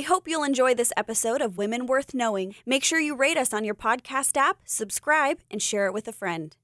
We hope you'll enjoy this episode of Women Worth Knowing. Make sure you rate us on your podcast app, subscribe, and share it with a friend.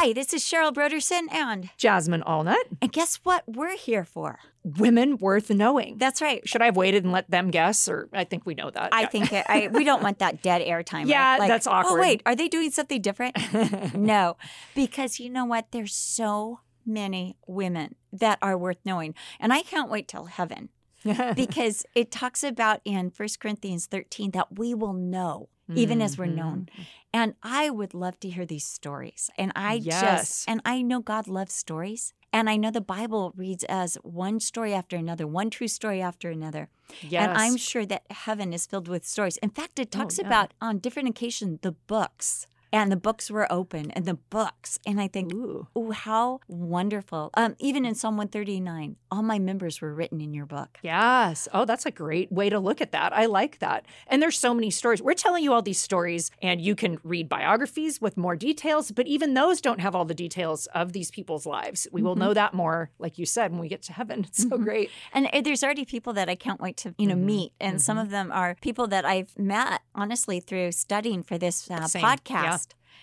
Hi, this is Cheryl Brodersen, and Jasmine Allnut. and guess what? We're here for. Women worth knowing. That's right. Should I have waited and let them guess, or I think we know that? I Yeah. think it, I we don't want that dead air time. right? Yeah, Like, that's oh, awkward. Oh wait, are they doing something different? no, because you know what? There's so many women that are worth knowing, and I can't wait till heaven because it talks about in 1 Corinthians 13 that we will know even as we're Mm-hmm. known. And I would love to hear these stories. And I Yes. just and I know God loves stories. And I know the Bible reads as one story after another, one true story after another. yes. And I'm sure that heaven is filled with stories. In fact, it talks yeah. about on different occasions the books. And the books were open and the books. And I think, Ooh. oh, how wonderful. Um, even in Psalm 139, all my members were written in your book. Yes. Oh, that's a great way to look at that. I like that. And there's so many stories. We're telling you all these stories, and you can read biographies with more details, but even those don't have all the details of these people's lives. We will Mm-hmm. know that more, like you said, when we get to heaven. It's so great. And uh, there's already people that I can't wait to, you know, Mm-hmm. meet. And some of them are people that I've met, honestly, through studying for this uh, Same. Yeah.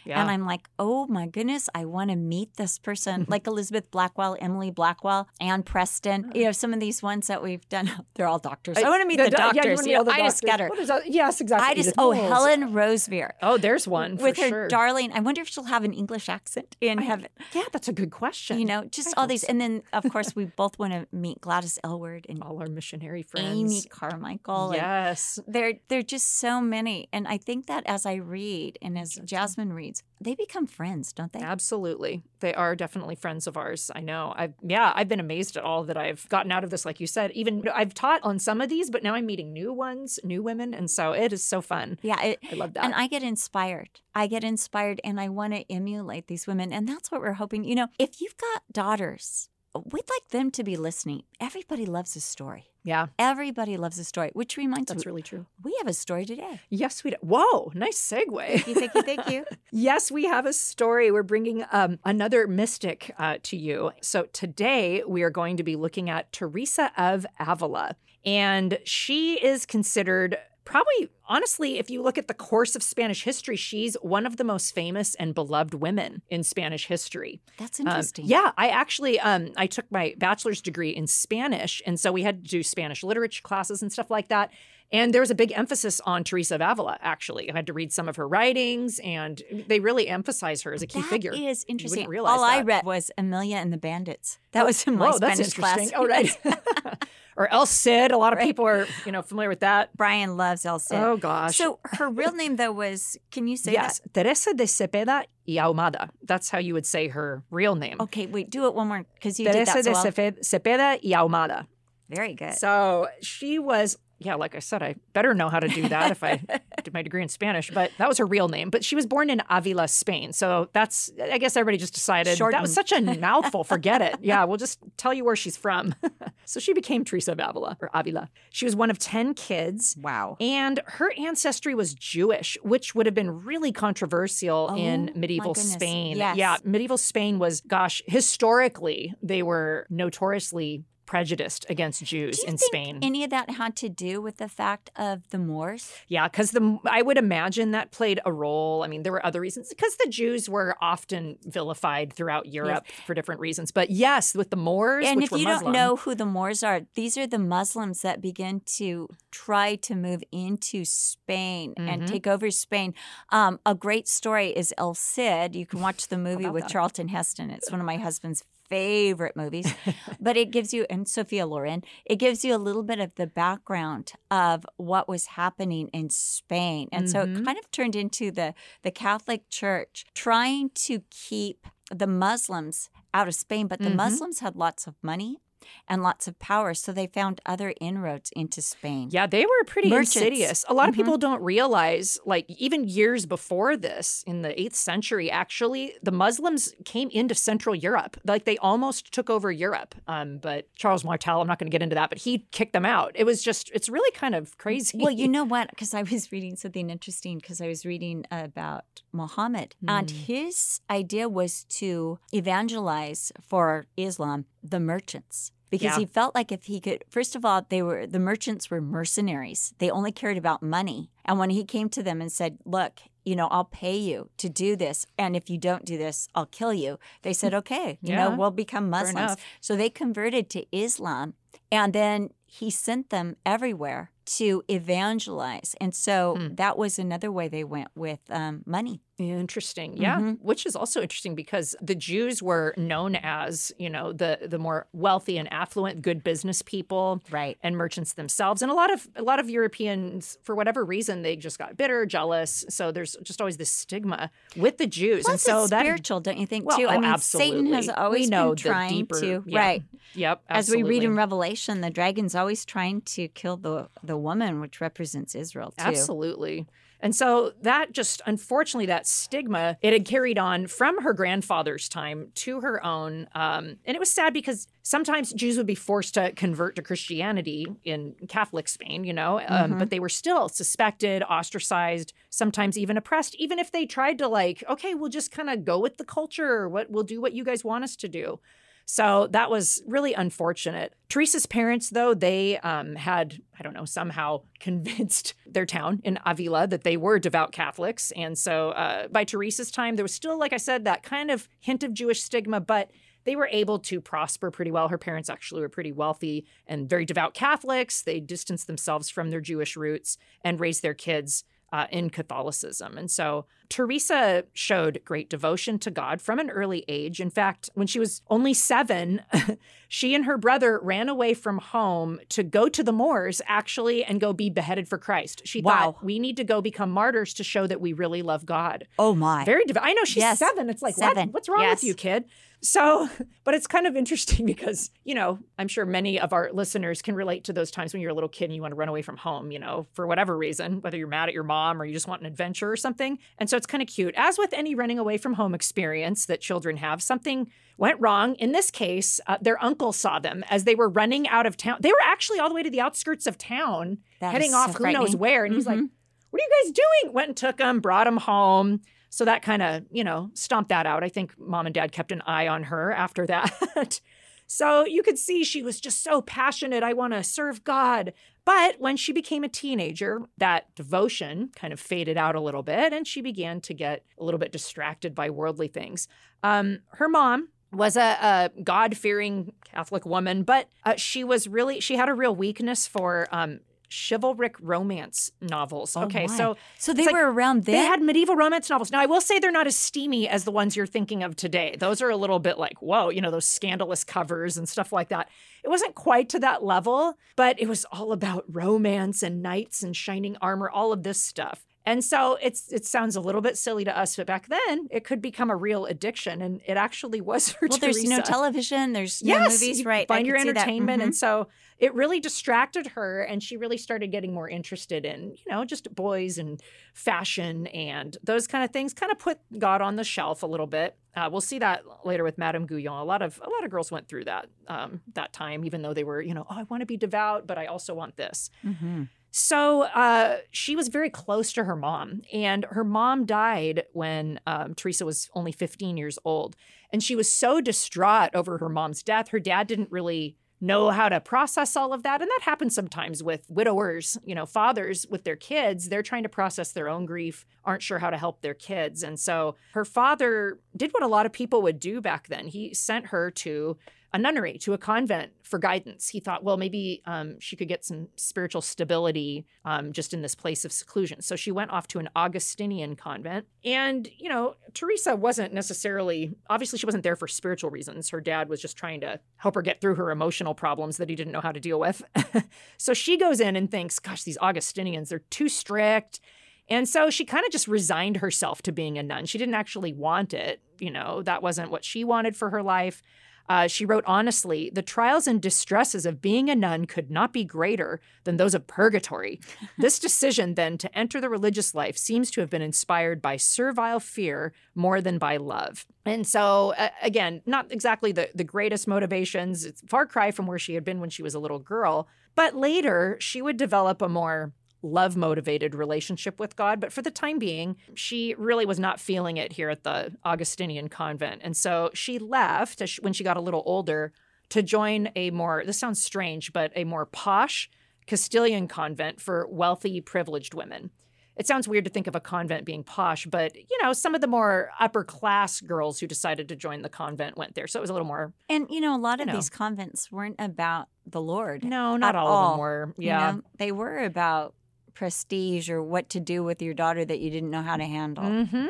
Yeah. And I'm like, oh my goodness, I want to meet this person, like Elizabeth Blackwell, Emily Blackwell, Anne Preston. You uh-huh. know, some of these ones that we've done, they're all doctors. I, want to meet the, yeah, you doctors. wanna you know the I just doctors. got her. What is that? Yes, exactly. I just, Edith oh. Helen Roseveare. Oh, there's one for With her sure. darling, I wonder if she'll have an English accent in heaven. yeah, that's a good question. You know, just I all these. so. And then, of course, we both want to meet Gladys Aylward and all our missionary friends. Amy Carmichael. Yes. There, there are just so many, and I think that as I read and as Jasmine reads, they become friends, don't they? Absolutely. They are definitely friends of ours. I know. I've yeah, I've been amazed at all that I've gotten out of this like you said. Even I've taught on some of these, but now I'm meeting new ones, new women, and so it is so fun. Yeah, it, I love that. and I get inspired. I get inspired, and I want to emulate these women, and that's what we're hoping. You know, if you've got daughters, we'd like them to be listening. Everybody loves a story. yeah, Everybody loves a story, which reminds us that's me, really true. we have a story today. Yes, we do. Whoa, nice segue. Thank you, thank you, thank you. Yes, we have a story. We're bringing um, another mystic uh, to you. So today we are going to be looking at Teresa of Avila. And she is considered probably, honestly, if you look at the course of Spanish history, she's one of the most famous and beloved women in Spanish history. That's Um, interesting. yeah, I actually um, I took my bachelor's degree in Spanish, and so we had to do Spanish literature classes and stuff like that. And there was a big emphasis on Teresa of Avila. Actually, I had to read some of her writings, and they really emphasize her as a key That figure. is interesting. All I read was Amelia and the Bandits. That oh, was in my Whoa, that's Spanish class. Oh, right. or El Cid. A lot of people are you know familiar with that. Brian loves El Cid. Oh gosh. So her real name though was can you say yes, Teresa de Cepeda y Ahumada. That's how you would say her real name. Okay, wait, do it one more because you did Teresa that so de well. Cepe- Cepeda y Ahumada. Very good. So she was, yeah, like I said, I better know how to do that if I did my degree in Spanish, but that was her real name. But she was born in Avila, Spain. So that's, I guess everybody just decided that was such a mouthful. Forget it. Yeah, we'll just tell you where she's from. so she became Teresa of Avila or Avila. She was one of 10 kids. wow. And her ancestry was Jewish, which would have been really controversial Oh, in medieval. Spain. Yes. Yeah, medieval Spain was, gosh, historically, they were notoriously prejudiced against Jews Do you in think Spain. any of that had to do with the fact of the Moors? yeah, because the I would imagine that played a role. I mean, there were other reasons because the Jews were often vilified throughout Europe for different reasons. But yes, with the Moors, and if you Muslim, don't know who the Moors are, these are the Muslims that begin to try to move into Spain and Mhm. take over Spain. Um, a great story is El Cid. You can watch the movie with that? Charlton Heston. It's one of my husband's favorite movies. but it gives you, and Sophia Loren, it gives you a little bit of the background of what was happening in Spain. And so it Mhm. kind of turned into the, the Catholic Church trying to keep the Muslims out of Spain, but the Mhm. Muslims had lots of money. And lots of power. So they found other inroads into Spain. Yeah, they were pretty Merchants. insidious. A lot of Mhm. people don't realize, like, even years before this, in the 8th century, actually, the Muslims came into Central Europe. Like, they almost took over Europe. Um, but Charles Martel, I'm not going to get into that, but he kicked them out. It was just, it's really kind of crazy. Well, you know what? Because I was reading something interesting because I was reading about Muhammad, and Hmm. his idea was to evangelize for Islam the merchants. Because Yeah. he felt like if he could, first of all, they were the merchants were mercenaries. They only cared about money. And when he came to them and said, "Look, you know, I'll pay you to do this, and if you don't do this, I'll kill you," they said, "Okay, you know, we'll become Muslims." So they converted to Islam, and then he sent them everywhere to evangelize. And so Hmm. that was another way they went with um, money. Interesting. Yeah. Mhm. Which is also interesting because the Jews were known as, you know, the the more wealthy and affluent good business people Right. and merchants themselves. And a lot of a lot of Europeans, for whatever reason, they just got bitter, jealous. So there's just always this stigma with the Jews. Plus, and so that spiritual, don't you think? Well, too. I oh, mean, Satan has always We know been trying deeper- to, yeah, right? Yep. As we read in. Revelation, the dragon's always trying to kill the the woman, which represents Israel too. Absolutely. And so that just, unfortunately, that stigma, it had carried on from her grandfather's time to her own. Um, and it was sad because sometimes Jews would be forced to convert to Christianity in Catholic Spain, you know, um, Mhm. but they were still suspected, ostracized, sometimes even oppressed, even if they tried to, like, okay, we'll just kind of go with the culture, what we'll do what you guys want us to do. So that was really unfortunate. Teresa's parents, though, they um, had, I don't know, somehow convinced their town in Avila that they were devout Catholics. And so uh, by Teresa's time, there was still, like I said, that kind of hint of Jewish stigma, but they were able to prosper pretty well. Her parents actually were pretty wealthy and very devout Catholics. They distanced themselves from their Jewish roots and raised their kids uh, in Catholicism. And so Teresa showed great devotion to God from an early age. In fact, when she was only seven, she and her brother ran away from home to go to the Moors, actually, and go be beheaded for Christ. She Wow. thought, we need to go become martyrs to show that we really love God. Oh my! Very devout. I know she's Yes. seven. It's like, Seven. What? what's wrong Yes. with you, kid? So, but it's kind of interesting because, you know, I'm sure many of our listeners can relate to those times when you're a little kid and you want to run away from home, you know, for whatever reason, whether you're mad at your mom or you just want an adventure or something. And so it's kind of cute. As with any running away from home experience that children have, something went wrong. In this case, uh, their uncle saw them as they were running out of town. They were actually all the way to the outskirts of town, That heading is so off who knows where. And he's like, Mhm. what are you guys doing? Went and took them, brought them home. So that kind of, you know, stomped that out. I think mom and dad kept an eye on her after that. so you could see she was just so passionate. I want to serve God. But when she became a teenager, that devotion kind of faded out a little bit and she began to get a little bit distracted by worldly things. Um, her mom, was a, a God-fearing Catholic woman, but uh, she was really she had a real weakness for um, chivalric romance novels. Oh okay, so So they like were around they had medieval romance novels. Now, I will say they're not as steamy as the ones you're thinking of today. Those are a little bit like, whoa, you know, those scandalous covers and stuff like that. It wasn't quite to that level, but it was all about romance and knights and shining armor, all of this stuff. And so it's it sounds a little bit silly to us, but back then it could become a real addiction, and it actually was for well, there's no television. There's no movies. right? Find your could see that. entertainment, Mhm. and so it really distracted her, and she really started getting more interested in, you know, just boys and fashion and those kind of things. Kind of put God on the shelf a little bit. Uh, we'll see that later with Madame Guyon. A lot of a lot of girls went through that um, that time, even though they were, you know, oh, I want to be devout, but I also want this. Mhm. So uh, she was very close to her mom, and her mom died when um, Teresa was only 15 years old. And she was so distraught over her mom's death. Her dad didn't really know how to process all of that. And that happens sometimes with widowers, you know, fathers with their kids. They're trying to process their own grief, aren't sure how to help their kids. And so her father did what a lot of people would do back then. He sent her to a nunnery, to a convent for guidance. He thought, well, maybe um, she could get some spiritual stability um, just in this place of seclusion. So she went off to an Augustinian convent. And, you know, Teresa wasn't necessarily, obviously, she wasn't there for spiritual reasons. Her dad was just trying to help her get through her emotional problems that he didn't know how to deal with. so she goes in and thinks, gosh, these Augustinians, they're too strict. And so she kind of just resigned herself to being a nun. She didn't actually want it. You know, that wasn't what she wanted for her life. Uh, she wrote honestly, the trials and distresses of being a nun could not be greater than those of purgatory. this decision, then, to enter the religious life seems to have been inspired by servile fear more than by love. And so, uh, again, not exactly the, the greatest motivations. It's far cry from where she had been when she was a little girl. But later, she would develop a more love motivated relationship with God. But for the time being, she really was not feeling it here at the Augustinian convent. And so she left when she got a little older to join a more, this sounds strange, but a more posh Castilian convent for wealthy, privileged women. It sounds weird to think of a convent being posh, but you know, some of the more upper class girls who decided to join the convent went there. So it was a little more. And you know, a lot of know. these convents weren't about the Lord. No, not all, all, of them were. Yeah. You know, they were about prestige or what to do with your daughter that you didn't know how to handle. Mm-hmm.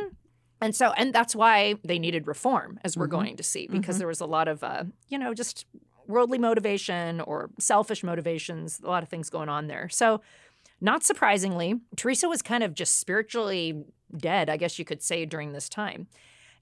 And so, and that's why they needed reform, as we're mm-hmm. going to see, because mm-hmm. there was a lot of, uh, you know, just worldly motivation or selfish motivations, a lot of things going on there. So, not surprisingly, Teresa was kind of just spiritually dead, I guess you could say, during this time.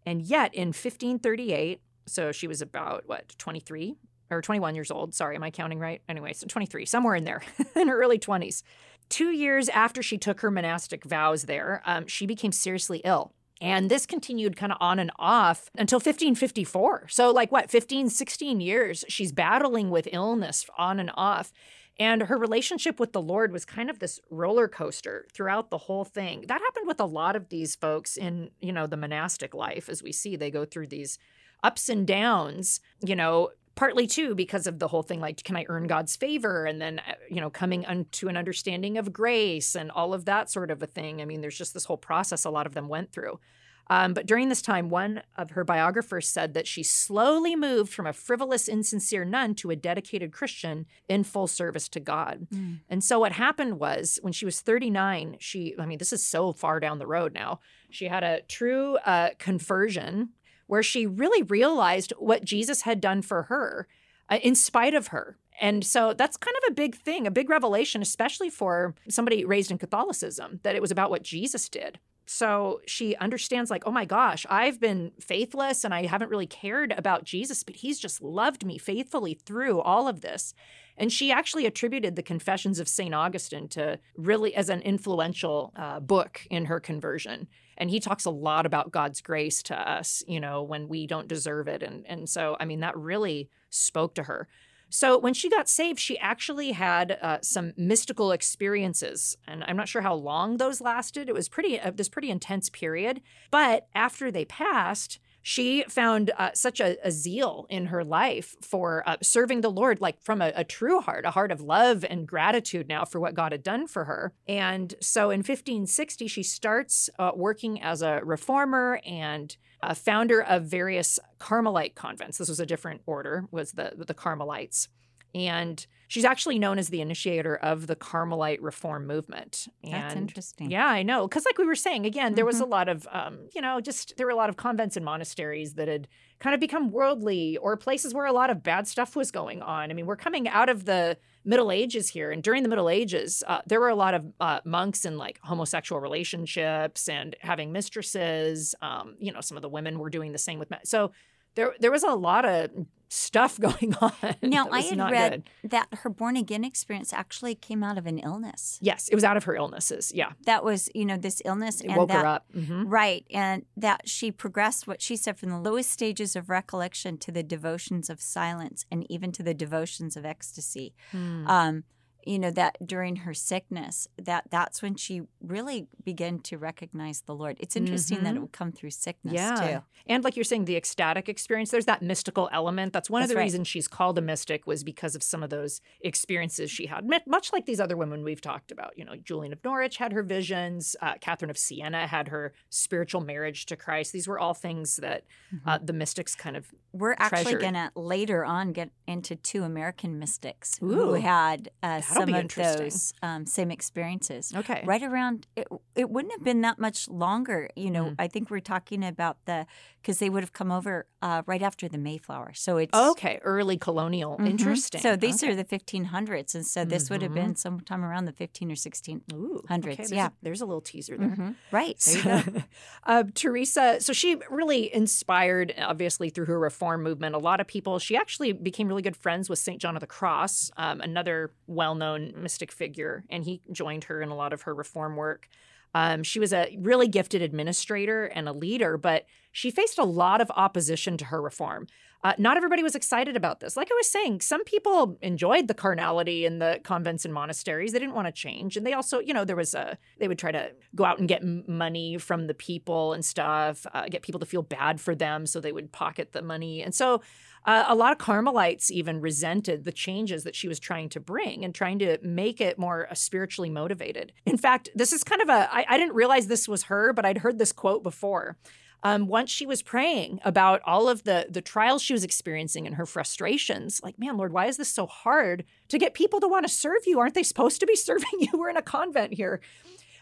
And yet, in 1538, so she was about what, 23 or 21 years old? Sorry, am I counting right? Anyway, so 23, somewhere in there, in her early 20s. Two years after she took her monastic vows there, um, she became seriously ill. And this continued kind of on and off until 1554. So, like what, 15, 16 years, she's battling with illness on and off. And her relationship with the Lord was kind of this roller coaster throughout the whole thing. That happened with a lot of these folks in, you know, the monastic life. As we see, they go through these ups and downs, you know, partly too because of the whole thing like can i earn god's favor? And then uh, you know coming to an understanding of grace and all of that sort of a thing. I mean there's just this whole process a lot of them went through. Um, but during this time one of her biographers said that she slowly moved from a frivolous insincere nun to a dedicated christian in full service to god. Mm. and so what happened was when she was 39 she i mean this is so far down the road now. She had a true uh, conversion where she really realized what Jesus had done for her uh, in spite of her. And so that's kind of a big thing, a big revelation, especially for somebody raised in Catholicism, that it was about what Jesus did. So she understands, like, oh my gosh, I've been faithless and I haven't really cared about Jesus, but he's just loved me faithfully through all of this. And she actually attributed the Confessions of St. Augustine to really as an influential uh, book in her conversion. And he talks a lot about God's grace to us, you know, when we don't deserve it. And, and so, I mean, that really spoke to her. So when she got saved, she actually had uh, some mystical experiences, and I'm not sure how long those lasted. It was pretty uh, this pretty intense period. But after they passed, she found uh, such a, a, zeal in her life for uh, serving the Lord, like from a, a, true heart, a heart of love and gratitude now for what God had done for her. And so in 1560, she starts uh, working as a reformer and a founder of various Carmelite convents. This was a different order, was the the Carmelites. And she's actually known as the initiator of the Carmelite reform movement. And That's interesting. Yeah, I know. Because, like we were saying, again, mm-hmm. there was a mm-hmm. lot of, um, you know, just there were a lot of convents and monasteries that had kind of become worldly or places where a lot of bad stuff was going on. I mean, we're coming out of the Middle Ages here. And during the Middle Ages, uh, there were a lot of uh, monks in like homosexual relationships and having mistresses. Um, you know, some of the women were doing the same with men. So there, there was a lot of stuff going on. Now, I had read good. that her born again experience actually came out of an illness. Yes, it was out of her illnesses. Yeah. That was, you know, this illness. It and woke that, her up. Mm-hmm. Right. And that she progressed, what she said, from the lowest stages of recollection to the devotions of silence and even to the devotions of ecstasy. Hmm. Um, you know that during her sickness that that's when she really began to recognize the lord it's interesting mm-hmm. that it mm-hmm. would come through sickness yeah. too and like you're saying the ecstatic experience there's that mystical element that's one that's of the right. reasons she's called a mystic was because of some of those experiences she had much like these other women we've talked about you know julian of norwich had her visions uh, catherine of siena had her spiritual marriage to christ these were all things that mm-hmm. uh, the mystics kind of we're actually gonna later on get into two american mystics Ooh, who had uh, some of those um, same experiences. Okay. Right around, it, it wouldn't have been that much longer. You know, Mm. I think we're talking about the, because they would have come over uh, right after the Mayflower. So it's. Okay, early colonial. Mhm. Interesting. So these Okay. are the 1500s. And so this would have Mhm. been sometime around the 15 or 16. Ooh, Okay, there's yeah. A, there's a little teaser there. Mhm. Right. There you go. uh, Teresa, so she really inspired, obviously, through her reform movement, a lot of people. She actually became really good friends with St. John of the Cross, um, another well known mystic figure, and he joined her in a lot of her reform work. Um, she was a really gifted administrator and a leader, but she faced a lot of opposition to her reform. Uh, not everybody was excited about this. Like I was saying, some people enjoyed the carnality in the convents and monasteries. They didn't want to change, and they also, you know, there was a they would try to go out and get money from the people and stuff, uh, get people to feel bad for them, so they would pocket the money, and so. Uh, a lot of Carmelites even resented the changes that she was trying to bring and trying to make it more uh, spiritually motivated. In fact, this is kind of a, I, I didn't realize this was her, but I'd heard this quote before. Um, once she was praying about all of the the trials she was experiencing and her frustrations, like, man, Lord, why is this so hard to get people to want to serve you? Aren't they supposed to be serving you? We're in a convent here.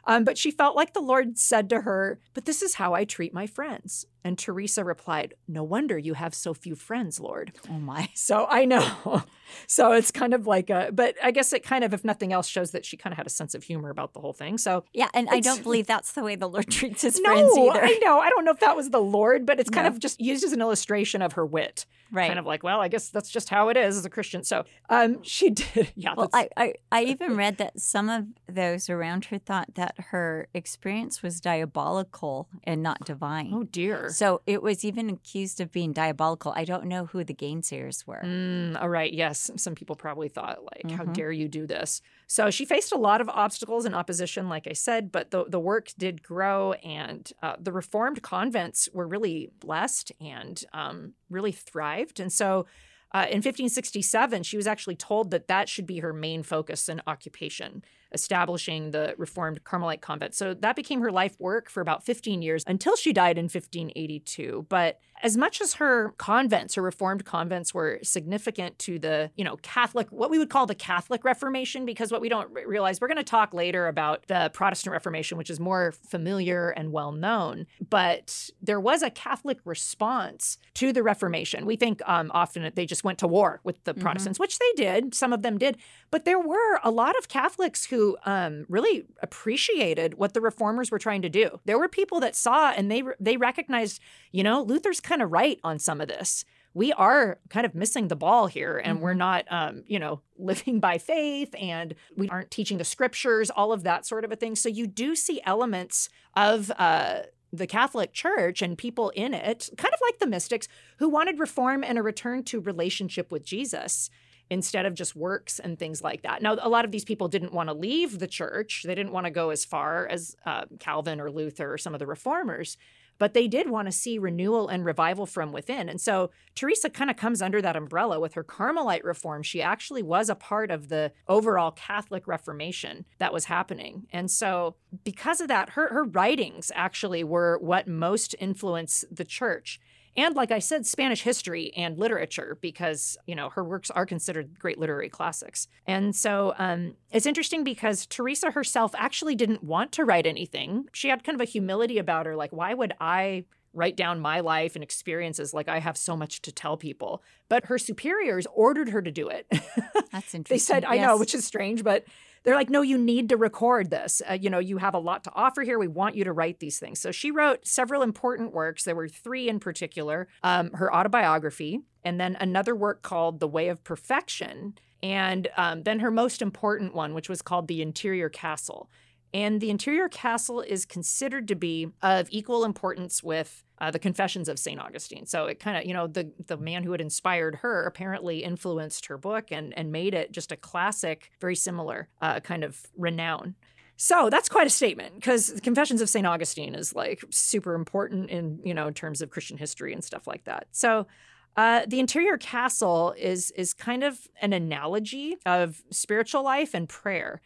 Um, but she felt like the Lord said to her, But this is how I treat my friends. And Teresa replied, No wonder you have so few friends, Lord. Oh, my. So I know. So it's kind of like a, but I guess it kind of, if nothing else, shows that she kind of had a sense of humor about the whole thing. So Yeah. And I don't believe that's the way the Lord treats his friends either. I know. I don't know if that was the Lord, but it's kind No. of just used as an illustration of her wit. Right. Kind of like, well, I guess that's just how it is as a Christian. So um, she did. Yeah. Well, I, I, I even read that some of those around her thought that her experience was diabolical and not divine. oh, dear. So it was even accused of being diabolical. I don't know who the gainsayers were. Mm, all right. Yes. Some people probably thought, like, how Mhm. dare you do this? So she faced a lot of obstacles and opposition, like I said, but the, the work did grow, and uh, the Reformed convents were really blessed and um, really thrived. And so uh, in 1567, she was actually told that that should be her main focus and occupation, establishing the Reformed Carmelite convent. So that became her life work for about 15 years until she died in 1582. But as much as her convents, her Reformed convents, were significant to the, you know, Catholic, what we would call the Catholic Reformation, because what we don't re- realize, we're going to talk later about the Protestant Reformation, which is more familiar and well known. But there was a Catholic response to the Reformation. We think um, often they just went to war with the Mhm. Protestants, which they did. Some of them did. But there were a lot of Catholics who um, really appreciated what the reformers were trying to do. There were people that saw and they they recognized, you know, Luther's kind of right on some of this. We are kind of missing the ball here, and we're not, um, you know, living by faith, and we aren't teaching the scriptures, all of that sort of a thing. So you do see elements of. Uh, the Catholic Church and people in it, kind of like the mystics, who wanted reform and a return to relationship with Jesus instead of just works and things like that. Now, a lot of these people didn't want to leave the church. They didn't want to go as far as uh, Calvin or Luther or some of the reformers, but they did want to see renewal and revival from within. And so Teresa kind of comes under that umbrella with her Carmelite reform. She actually was a part of the overall Catholic Reformation that was happening. And so, because of that, her, her writings actually were what most influenced the church and like I said, Spanish history and literature, because you know her works are considered great literary classics. And so um, it's interesting because Teresa herself actually didn't want to write anything. She had kind of a humility about her, like, why would I write down my life and experiences like I have so much to tell people? But her superiors ordered her to do it. That's interesting. they said, I know, which is strange, but they're like, no, you need to record this. Uh, you know, you have a lot to offer here. We want you to write these things. So she wrote several important works. There were three in particular um, her autobiography, and then another work called The Way of Perfection, and um, then her most important one, which was called The Interior Castle. And the interior castle is considered to be of equal importance with uh, the Confessions of St. Augustine. So it kind of, you know, the, the man who had inspired her apparently influenced her book and, and made it just a classic, very similar uh, kind of renown. So that's quite a statement because the Confessions of St. Augustine is like super important in, you know, in terms of Christian history and stuff like that. So uh, the interior castle is is kind of an analogy of spiritual life and prayer.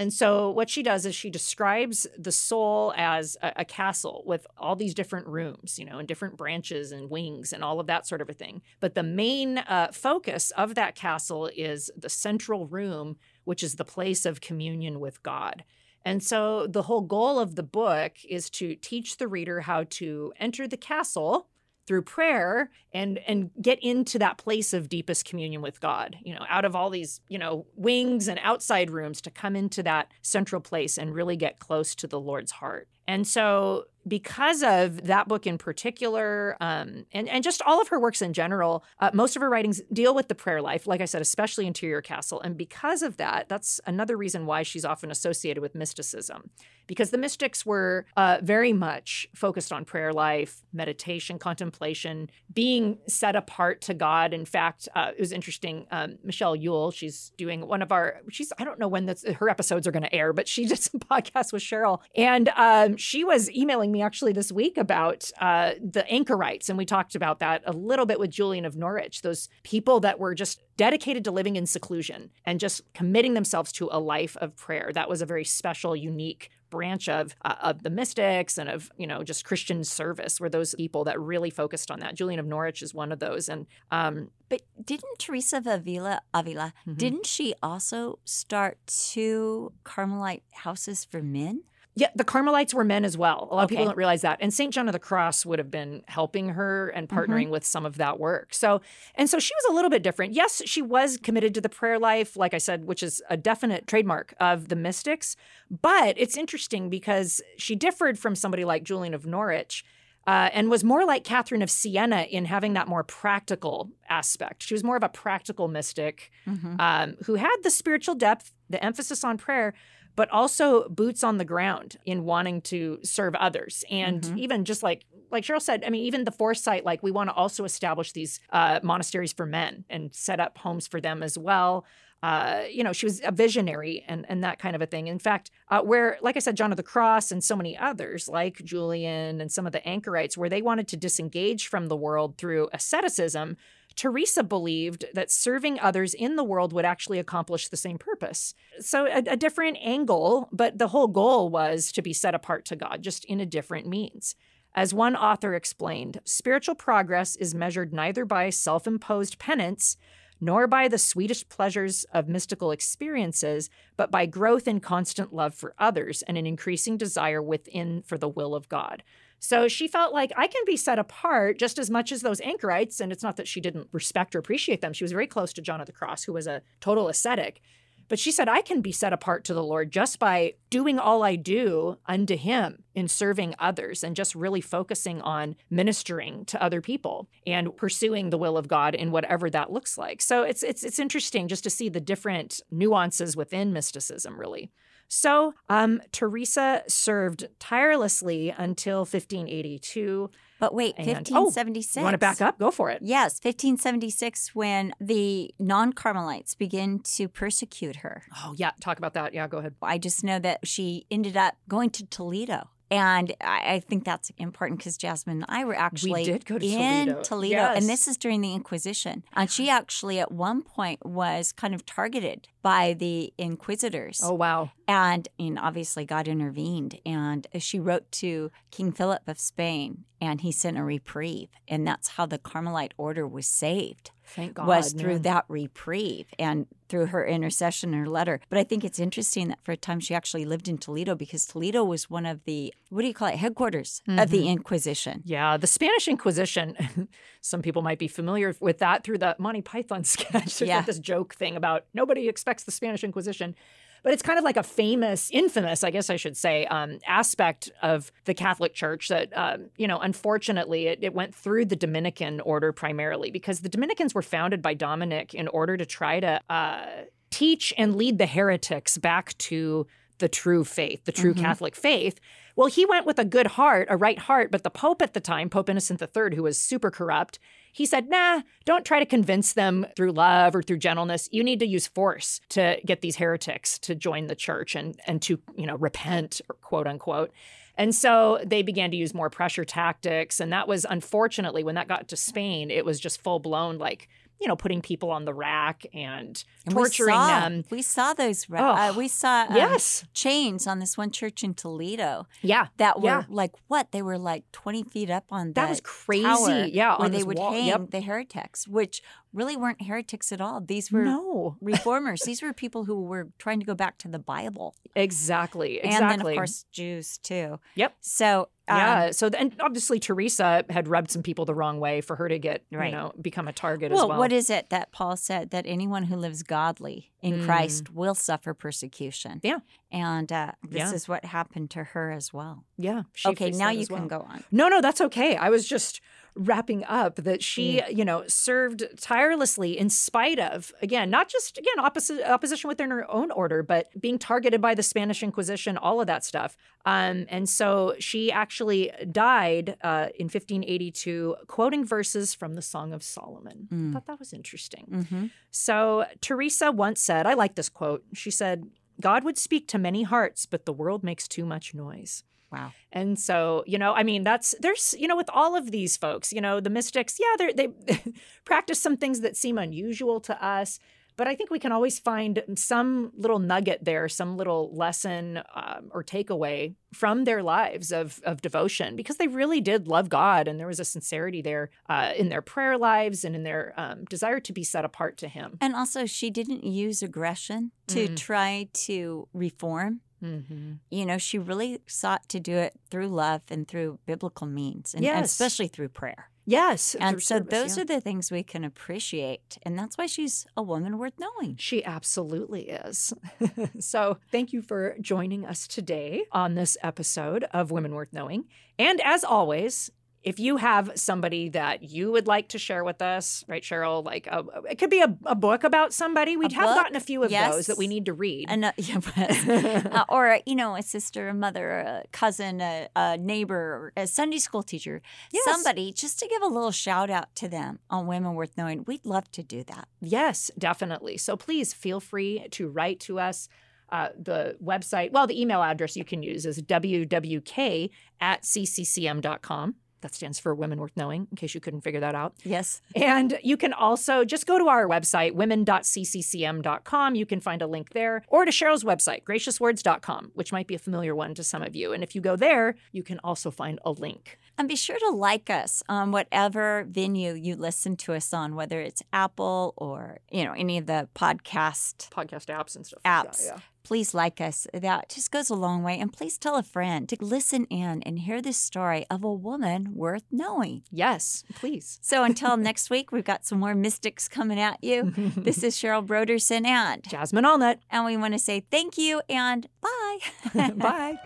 And so, what she does is she describes the soul as a, a, castle with all these different rooms, you know, and different branches and wings and all of that sort of a thing. But the main uh, focus of that castle is the central room, which is the place of communion with God. And so, the whole goal of the book is to teach the reader how to enter the castle through prayer and and get into that place of deepest communion with God you know out of all these you know wings and outside rooms to come into that central place and really get close to the Lord's heart. And so because of that book in particular, um, and, and just all of her works in general, uh, most of her writings deal with the prayer life, like I said, especially Interior Castle. And because of that, that's another reason why she's often associated with mysticism, because the mystics were uh, very much focused on prayer life, meditation, contemplation, being set apart to God. In fact, uh, it was interesting. Um, Michelle Yule, she's doing one of our, she's, I don't know when that's, her episodes are going to air, but she did some podcasts with Cheryl. And um, she was emailing me me actually this week about uh, the anchorites, and we talked about that a little bit with Julian of Norwich. Those people that were just dedicated to living in seclusion and just committing themselves to a life of prayer. That was a very special, unique branch of uh, of the mystics and of you know just Christian service were those people that really focused on that. Julian of Norwich is one of those, and um, but didn't Teresa of Avila Avila mm-hmm. didn't she also start two Carmelite houses for men? Yeah, the Carmelites were men as well. A lot okay. of people don't realize that. And St. John of the Cross would have been helping her and mm-hmm. partnering mm-hmm. with some of that work. So, and so she was a little bit different. Yes, she was committed to the prayer life, like I said, which is a definite trademark of the mystics. But it's interesting because she differed from somebody like Julian of Norwich. Uh, and was more like Catherine of Siena in having that more practical aspect. She was more of a practical mystic mm-hmm. um, who had the spiritual depth, the emphasis on prayer, but also boots on the ground in wanting to serve others. And mm-hmm. even just like like Cheryl said, I mean, even the foresight, like we want to also establish these uh, monasteries for men and set up homes for them as well. Uh, you know, she was a visionary and, and that kind of a thing. In fact, uh, where, like I said, John of the Cross and so many others, like Julian and some of the anchorites, where they wanted to disengage from the world through asceticism, Teresa believed that serving others in the world would actually accomplish the same purpose. So, a, a, different angle, but the whole goal was to be set apart to God, just in a different means. As one author explained, spiritual progress is measured neither by self imposed penance nor by the sweetest pleasures of mystical experiences, but by growth in constant love for others and an increasing desire within for the will of God. So she felt like I can be set apart just as much as those anchorites. And it's not that she didn't respect or appreciate them. She was very close to John of the Cross, who was a total ascetic. But she said, I can be set apart to the Lord just by doing all I do unto Him in serving others and just really focusing on ministering to other people and pursuing the will of God in whatever that looks like. So it's it's it's interesting just to see the different nuances within mysticism, really. So um, Teresa served tirelessly until 1582. But wait, and, 1576. Oh, want to back up? Go for it. Yes, 1576, when the non Carmelites begin to persecute her. Oh, yeah. Talk about that. Yeah, go ahead. I just know that she ended up going to Toledo and I, think that's important because Jasmine and I were actually we to in Toledo, Toledo yes. and this is during the Inquisition. And she actually, at one point, was kind of targeted by the inquisitors. Oh, wow. And, and obviously, God intervened. And she wrote to King Philip of Spain, and he sent a reprieve. And that's how the Carmelite order was saved. Thank God. Was through man. that reprieve and through her intercession, her letter. But I think it's interesting that for a time she actually lived in Toledo because Toledo was one of the, what do you call it, headquarters mm-hmm. of the mm-hmm. Inquisition. Yeah, the Spanish Inquisition. Some people might be familiar with that through the Monty Python sketch. There's yeah. like this joke thing about nobody expects the Spanish Inquisition but it's kind of like a famous, infamous, I guess I should say, um, aspect of the Catholic Church that, um, you know, unfortunately, it, it, went through the Dominican order primarily because the Dominicans were founded by Dominic in order to try to uh, teach and lead the heretics back to the true faith, the true mm-hmm. Catholic faith. Well, he went with a good heart, a right heart, but the Pope at the time, Pope Innocent III, who was super corrupt, he said, nah, don't try to convince them through love or through gentleness. You need to use force to get these heretics to join the church and, and to, you know, repent, quote unquote. And so they began to use more pressure tactics. And that was unfortunately, when that got to Spain, it was just full blown like you know, putting people on the rack and, And we torturing saw- them. We saw those. ra- Oh, uh, we saw um, yes. chains on this one church in Toledo Yeah. that were Yeah. like what? They were like twenty feet up on That the was crazy. Yeah, where they would wall. hang Yep. the heretics, which really weren't heretics at all. These were No. reformers. These were people who were trying to go back to the Bible, Exactly. and Exactly. then of course Jews too. Yep. So um, yeah. So and obviously Teresa had rubbed some people the wrong way for her to get Right. you know become a target well, as well. what is it that Paul said that anyone who lives godly in Mm. Christ will suffer persecution? Yeah. And uh, this Yeah. is what happened to her as well. yeah. okay, now you as can go on. No, no, that's okay. I was just wrapping up that she, Mm. you know, served tirelessly in spite of, again, not just again opposition within her own order, but being targeted by the Spanish Inquisition, all of that stuff. Um, and so she actually died uh, in 1582, quoting verses from the Song of Solomon. Mm. I thought that was interesting. Mm-hmm. So Teresa once said, I like this quote. She said, "God would speak to many hearts, but the world makes too much noise." Wow. And so, you know, I mean, that's there's, you know, with all of these folks, you know, the mystics, yeah, they they practice some things that seem unusual to us, but I think we can always find some little nugget there, some little lesson um, or takeaway from their lives of of devotion, because they really did love God, and there was a sincerity there uh, in their prayer lives and in their um, desire to be set apart to Him. And also, she didn't use aggression to Mm. try to reform. Mm-hmm. You know, she really sought to do it through love and through biblical means, and, and especially through prayer. Yes, And so, service, those yeah. are the things we can appreciate. And that's why she's a woman worth knowing. She absolutely is. so, thank you for joining us today on this episode of Women Worth Knowing. And as always, if you have somebody that you would like to share with us, right, Cheryl? Like, a, it could be a, a book about somebody. We A have book? gotten a few of Yes. those that we need to read. And, uh, yeah, but- uh, or, you know, a sister, a mother, a cousin, a, a neighbor, a Sunday school teacher, Yes. somebody, just to give a little shout out to them on Women Worth Knowing. We'd love to do that. Yes, definitely. So please feel free to write to us. Uh, the website, well, the email address you can use is wwk at cccm.com. That stands for Women Worth Knowing, in case you couldn't figure that out. Yes. And you can also just go to our website, women.cccm.com. You can find a link there, or to Cheryl's website, graciouswords.com, which might be a familiar one to some of you. And if you go there, you can also find a link. And be sure to like us on whatever venue you listen to us on, whether it's Apple or, you know, any of the podcast Podcast apps and stuff. apps. Like that, yeah. Please like us. That just goes a long way. And please tell a friend to listen in and hear this story of a woman worth knowing. Yes, please. So until next week, we've got some more mystics coming at you. This is Cheryl Brodersen and Jasmine Allnut. and we want to say thank you and bye. Bye.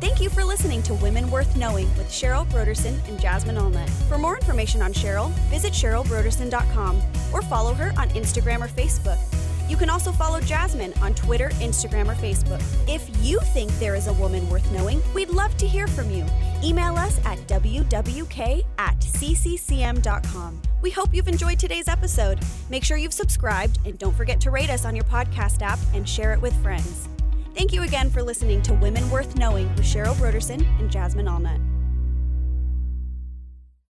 Thank you for listening to Women Worth Knowing with Cheryl Brodersen and Jasmine Allnut. For more information on Cheryl, visit CherylBrodersen.com or follow her on Instagram or Facebook. You can also follow Jasmine on Twitter, Instagram, or Facebook. If you think there is a woman worth knowing, we'd love to hear from you. Email us at wwk at cccm.com. We hope you've enjoyed today's episode. Make sure you've subscribed and don't forget to rate us on your podcast app and share it with friends. Thank you again for listening to Women Worth Knowing with Cheryl Brodersen and Jasmine Allnut.